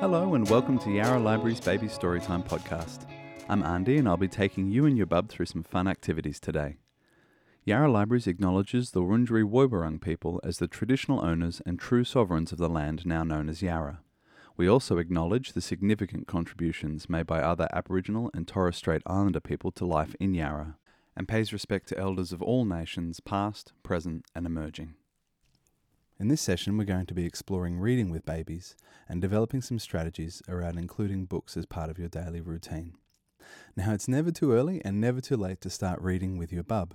Hello and welcome to Yarra Library's Baby Storytime podcast. I'm Andy and I'll be taking you and your bub through some fun activities today. Yarra Libraries acknowledges the Wurundjeri Woiwurrung people as the traditional owners and true sovereigns of the land now known as Yarra. We also acknowledge the significant contributions made by other Aboriginal and Torres Strait Islander people to life in Yarra, and pays respect to elders of all nations, past, present, and emerging. In this session, we're going to be exploring reading with babies and developing some strategies around including books as part of your daily routine. Now, it's never too early and never too late to start reading with your bub.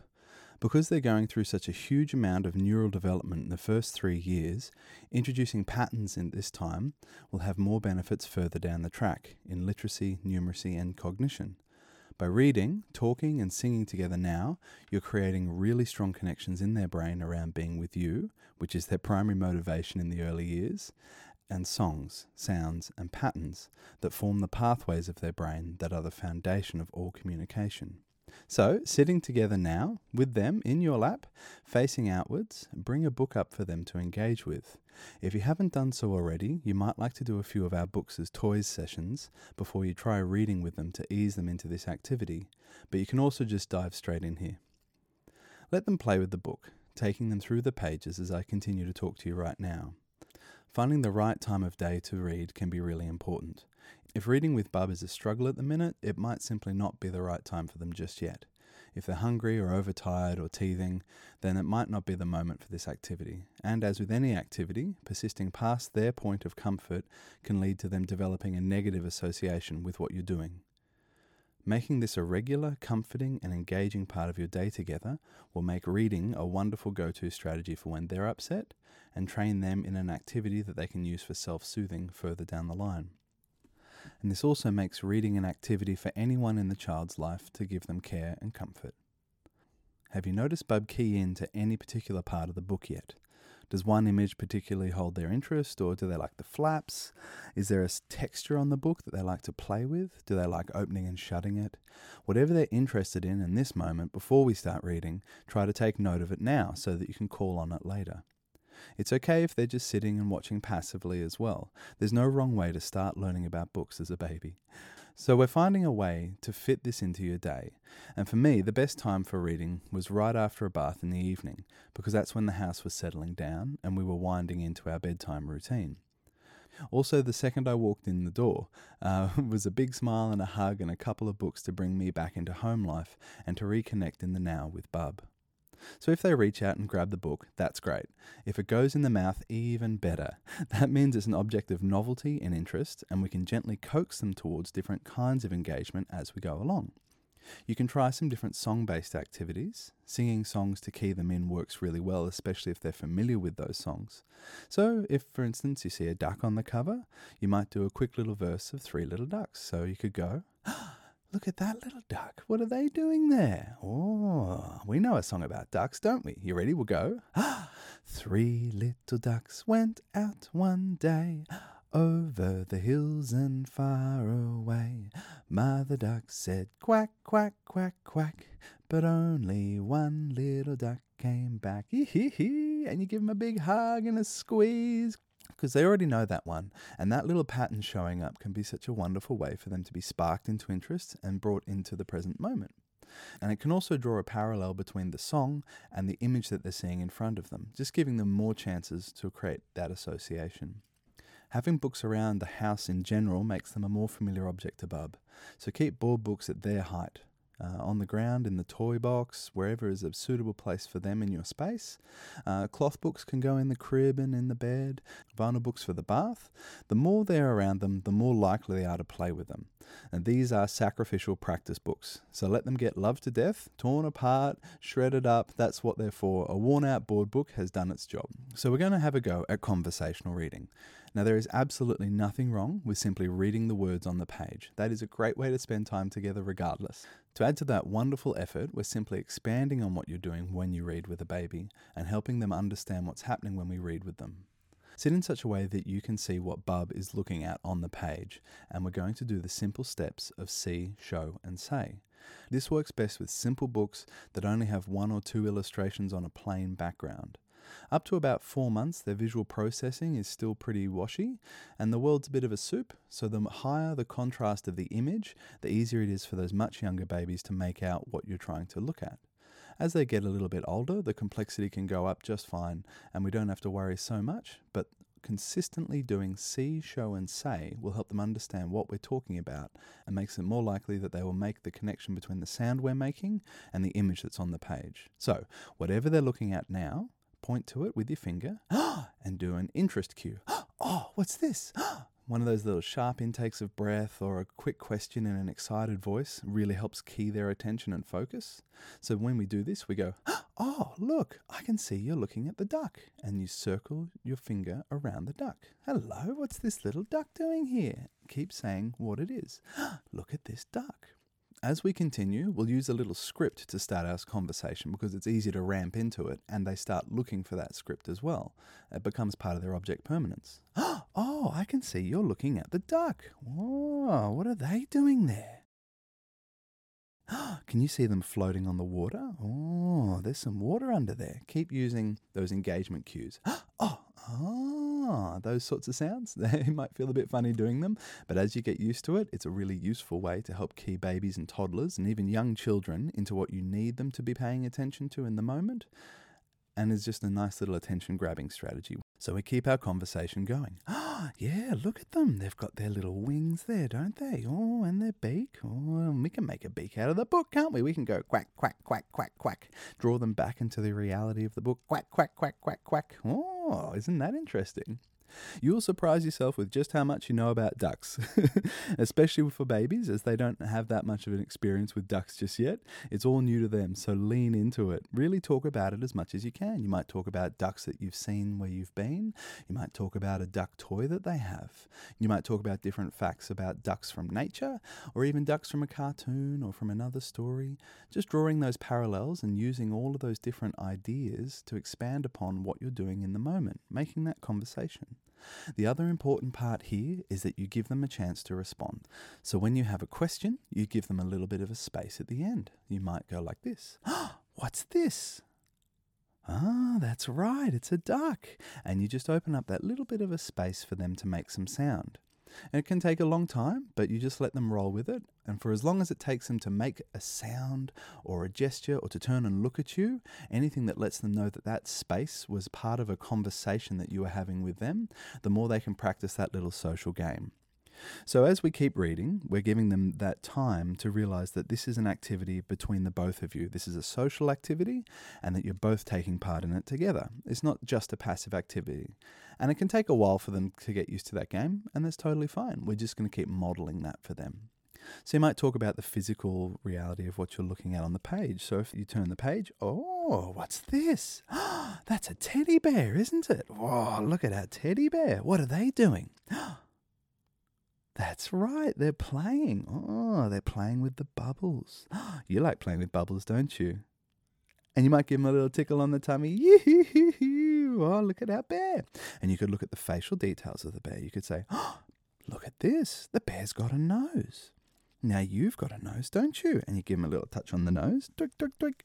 Because they're going through such a huge amount of neural development in the first three years, introducing patterns in this time will have more benefits further down the track in literacy, numeracy, and cognition. By reading, talking, and singing together now, you're creating really strong connections in their brain around being with you, which is their primary motivation in the early years, and songs, sounds, and patterns that form the pathways of their brain that are the foundation of all communication. So, sitting together now with them in your lap, facing outwards, bring a book up for them to engage with. If you haven't done so already, you might like to do a few of our books as toys sessions before you try reading with them to ease them into this activity, but you can also just dive straight in here. Let them play with the book, taking them through the pages as I continue to talk to you right now. Finding the right time of day to read can be really important. If reading with Bub is a struggle at the minute, it might simply not be the right time for them just yet. If they're hungry or overtired or teething, then it might not be the moment for this activity. And as with any activity, persisting past their point of comfort can lead to them developing a negative association with what you're doing. Making this a regular, comforting, and engaging part of your day together will make reading a wonderful go to strategy for when they're upset and train them in an activity that they can use for self soothing further down the line and this also makes reading an activity for anyone in the child's life to give them care and comfort. Have you noticed Bub key in to any particular part of the book yet? Does one image particularly hold their interest, or do they like the flaps? Is there a texture on the book that they like to play with? Do they like opening and shutting it? Whatever they're interested in in this moment before we start reading, try to take note of it now so that you can call on it later. It's okay if they're just sitting and watching passively as well. There's no wrong way to start learning about books as a baby. So we're finding a way to fit this into your day. And for me, the best time for reading was right after a bath in the evening, because that's when the house was settling down and we were winding into our bedtime routine. Also, the second I walked in the door uh, was a big smile and a hug and a couple of books to bring me back into home life and to reconnect in the now with Bub. So if they reach out and grab the book, that's great. If it goes in the mouth, even better. That means it's an object of novelty and interest, and we can gently coax them towards different kinds of engagement as we go along. You can try some different song based activities. Singing songs to key them in works really well, especially if they're familiar with those songs. So, if for instance you see a duck on the cover, you might do a quick little verse of Three Little Ducks. So you could go, ah, Look at that little duck. What are they doing there? Oh, we know a song about ducks, don't we? You ready? We'll go. Three little ducks went out one day over the hills and far away. Mother duck said quack, quack, quack, quack, but only one little duck came back. Hee hee hee. And you give him a big hug and a squeeze because they already know that one. And that little pattern showing up can be such a wonderful way for them to be sparked into interest and brought into the present moment. And it can also draw a parallel between the song and the image that they're seeing in front of them, just giving them more chances to create that association. Having books around the house in general makes them a more familiar object to Bub, so keep board books at their height uh, on the ground, in the toy box, wherever is a suitable place for them in your space. Uh, cloth books can go in the crib and in the bed, vinyl books for the bath. The more they're around them, the more likely they are to play with them. And these are sacrificial practice books. So let them get loved to death, torn apart, shredded up. That's what they're for. A worn out board book has done its job. So we're going to have a go at conversational reading. Now, there is absolutely nothing wrong with simply reading the words on the page. That is a great way to spend time together, regardless. To add to that wonderful effort, we're simply expanding on what you're doing when you read with a baby and helping them understand what's happening when we read with them. Sit in such a way that you can see what Bub is looking at on the page, and we're going to do the simple steps of see, show, and say. This works best with simple books that only have one or two illustrations on a plain background. Up to about four months, their visual processing is still pretty washy, and the world's a bit of a soup, so the higher the contrast of the image, the easier it is for those much younger babies to make out what you're trying to look at. As they get a little bit older, the complexity can go up just fine, and we don't have to worry so much, but consistently doing see, show, and say will help them understand what we're talking about and makes it more likely that they will make the connection between the sound we're making and the image that's on the page. So, whatever they're looking at now, point to it with your finger and do an interest cue. oh, what's this? One of those little sharp intakes of breath or a quick question in an excited voice really helps key their attention and focus. So when we do this, we go, Oh, look, I can see you're looking at the duck. And you circle your finger around the duck. Hello, what's this little duck doing here? Keep saying what it is. Look at this duck. As we continue, we'll use a little script to start our conversation because it's easy to ramp into it and they start looking for that script as well. It becomes part of their object permanence. Oh, I can see you're looking at the duck. Whoa, what are they doing there? Can you see them floating on the water? Oh, there's some water under there. Keep using those engagement cues. Oh, oh, ah, those sorts of sounds. They might feel a bit funny doing them, but as you get used to it, it's a really useful way to help key babies and toddlers and even young children into what you need them to be paying attention to in the moment. And is just a nice little attention grabbing strategy. So we keep our conversation going. Ah, yeah, look at them. They've got their little wings there, don't they? Oh, and their beak. Oh, we can make a beak out of the book, can't we? We can go quack, quack, quack, quack, quack. Draw them back into the reality of the book. Quack, quack, quack, quack, quack. Oh, isn't that interesting? You'll surprise yourself with just how much you know about ducks, especially for babies, as they don't have that much of an experience with ducks just yet. It's all new to them, so lean into it. Really talk about it as much as you can. You might talk about ducks that you've seen where you've been. You might talk about a duck toy that they have. You might talk about different facts about ducks from nature, or even ducks from a cartoon or from another story. Just drawing those parallels and using all of those different ideas to expand upon what you're doing in the moment, making that conversation. The other important part here is that you give them a chance to respond. So when you have a question, you give them a little bit of a space at the end. You might go like this What's this? Ah, that's right, it's a duck. And you just open up that little bit of a space for them to make some sound. And it can take a long time, but you just let them roll with it. And for as long as it takes them to make a sound or a gesture or to turn and look at you, anything that lets them know that that space was part of a conversation that you were having with them, the more they can practice that little social game. So, as we keep reading, we're giving them that time to realize that this is an activity between the both of you. This is a social activity and that you're both taking part in it together. It's not just a passive activity. And it can take a while for them to get used to that game, and that's totally fine. We're just going to keep modeling that for them. So, you might talk about the physical reality of what you're looking at on the page. So, if you turn the page, oh, what's this? That's a teddy bear, isn't it? Oh, look at that teddy bear. What are they doing? That's right, they're playing. Oh, they're playing with the bubbles. You like playing with bubbles, don't you? And you might give them a little tickle on the tummy. Oh, look at our bear. And you could look at the facial details of the bear. You could say, oh, look at this. The bear's got a nose. Now you've got a nose, don't you? And you give him a little touch on the nose. Twig.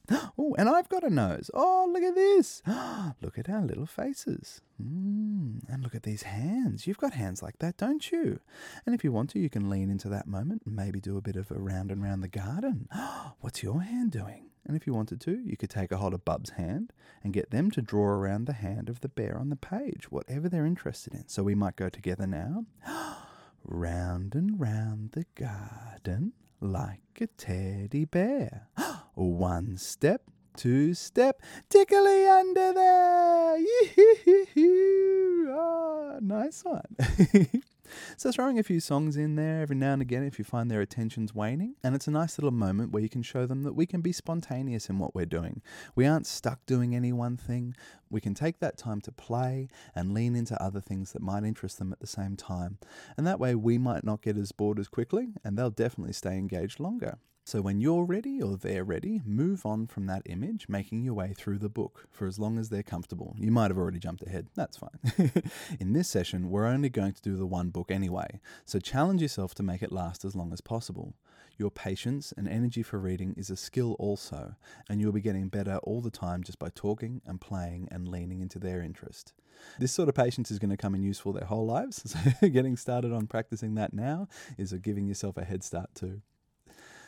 Oh, and I've got a nose. Oh, look at this. look at our little faces. Mm, and look at these hands. You've got hands like that, don't you? And if you want to, you can lean into that moment and maybe do a bit of a round and round the garden. What's your hand doing? And if you wanted to, you could take a hold of Bub's hand and get them to draw around the hand of the bear on the page, whatever they're interested in. So we might go together now. Round and round the garden like a teddy bear. One step, two step, tickly under there. Oh, nice one. So, throwing a few songs in there every now and again if you find their attention's waning, and it's a nice little moment where you can show them that we can be spontaneous in what we're doing. We aren't stuck doing any one thing. We can take that time to play and lean into other things that might interest them at the same time. And that way, we might not get as bored as quickly, and they'll definitely stay engaged longer. So when you're ready or they're ready, move on from that image, making your way through the book for as long as they're comfortable. You might have already jumped ahead, that's fine. In this session, we're only going to do the one book anyway, so challenge yourself to make it last as long as possible. Your patience and energy for reading is a skill also, and you'll be getting better all the time just by talking and playing and leaning into their interest. This sort of patience is going to come in useful their whole lives, so getting started on practicing that now is giving yourself a head start too.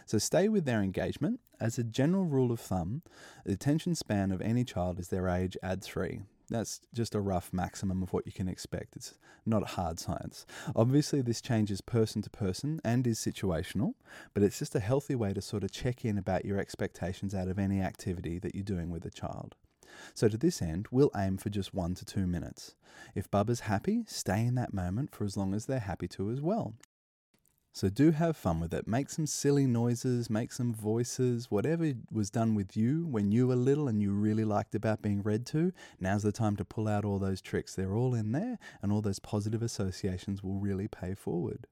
So stay with their engagement. As a general rule of thumb, the attention span of any child is their age add three. That's just a rough maximum of what you can expect. It's not hard science. Obviously, this changes person to person and is situational, but it's just a healthy way to sort of check in about your expectations out of any activity that you're doing with a child. So, to this end, we'll aim for just one to two minutes. If Bubba's happy, stay in that moment for as long as they're happy to as well. So do have fun with it. Make some silly noises, make some voices, whatever was done with you when you were little and you really liked about being read to. Now's the time to pull out all those tricks. They're all in there, and all those positive associations will really pay forward.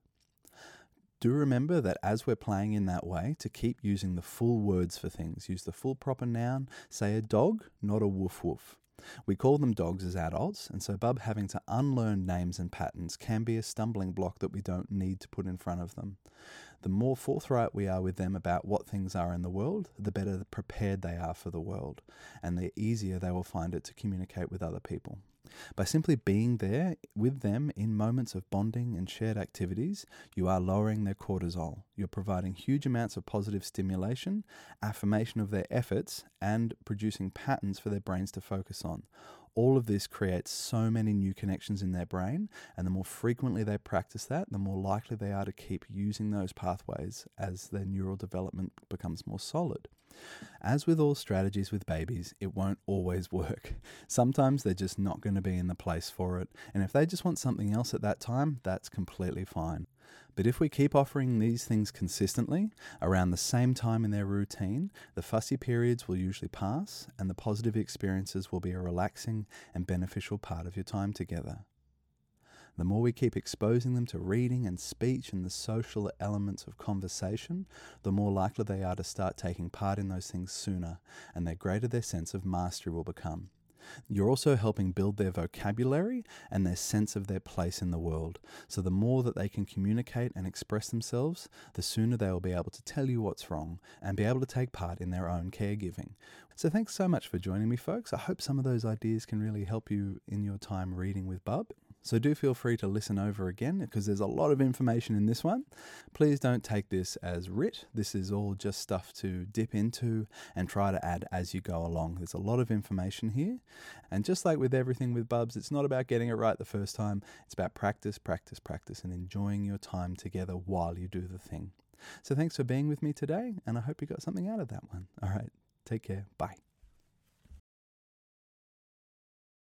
Do remember that as we're playing in that way, to keep using the full words for things. Use the full proper noun. Say a dog, not a woof woof. We call them dogs as adults, and so Bub having to unlearn names and patterns can be a stumbling block that we don't need to put in front of them. The more forthright we are with them about what things are in the world, the better prepared they are for the world, and the easier they will find it to communicate with other people. By simply being there with them in moments of bonding and shared activities, you are lowering their cortisol. You're providing huge amounts of positive stimulation, affirmation of their efforts, and producing patterns for their brains to focus on. All of this creates so many new connections in their brain, and the more frequently they practice that, the more likely they are to keep using those pathways as their neural development becomes more solid. As with all strategies with babies, it won't always work. Sometimes they're just not going to be in the place for it, and if they just want something else at that time, that's completely fine. But if we keep offering these things consistently, around the same time in their routine, the fussy periods will usually pass and the positive experiences will be a relaxing and beneficial part of your time together. The more we keep exposing them to reading and speech and the social elements of conversation, the more likely they are to start taking part in those things sooner, and the greater their sense of mastery will become. You're also helping build their vocabulary and their sense of their place in the world. So, the more that they can communicate and express themselves, the sooner they will be able to tell you what's wrong and be able to take part in their own caregiving. So, thanks so much for joining me, folks. I hope some of those ideas can really help you in your time reading with Bub. So do feel free to listen over again because there's a lot of information in this one. Please don't take this as writ. This is all just stuff to dip into and try to add as you go along. There's a lot of information here. And just like with everything with Bubs, it's not about getting it right the first time. It's about practice, practice, practice, and enjoying your time together while you do the thing. So thanks for being with me today, and I hope you got something out of that one. All right, take care. Bye.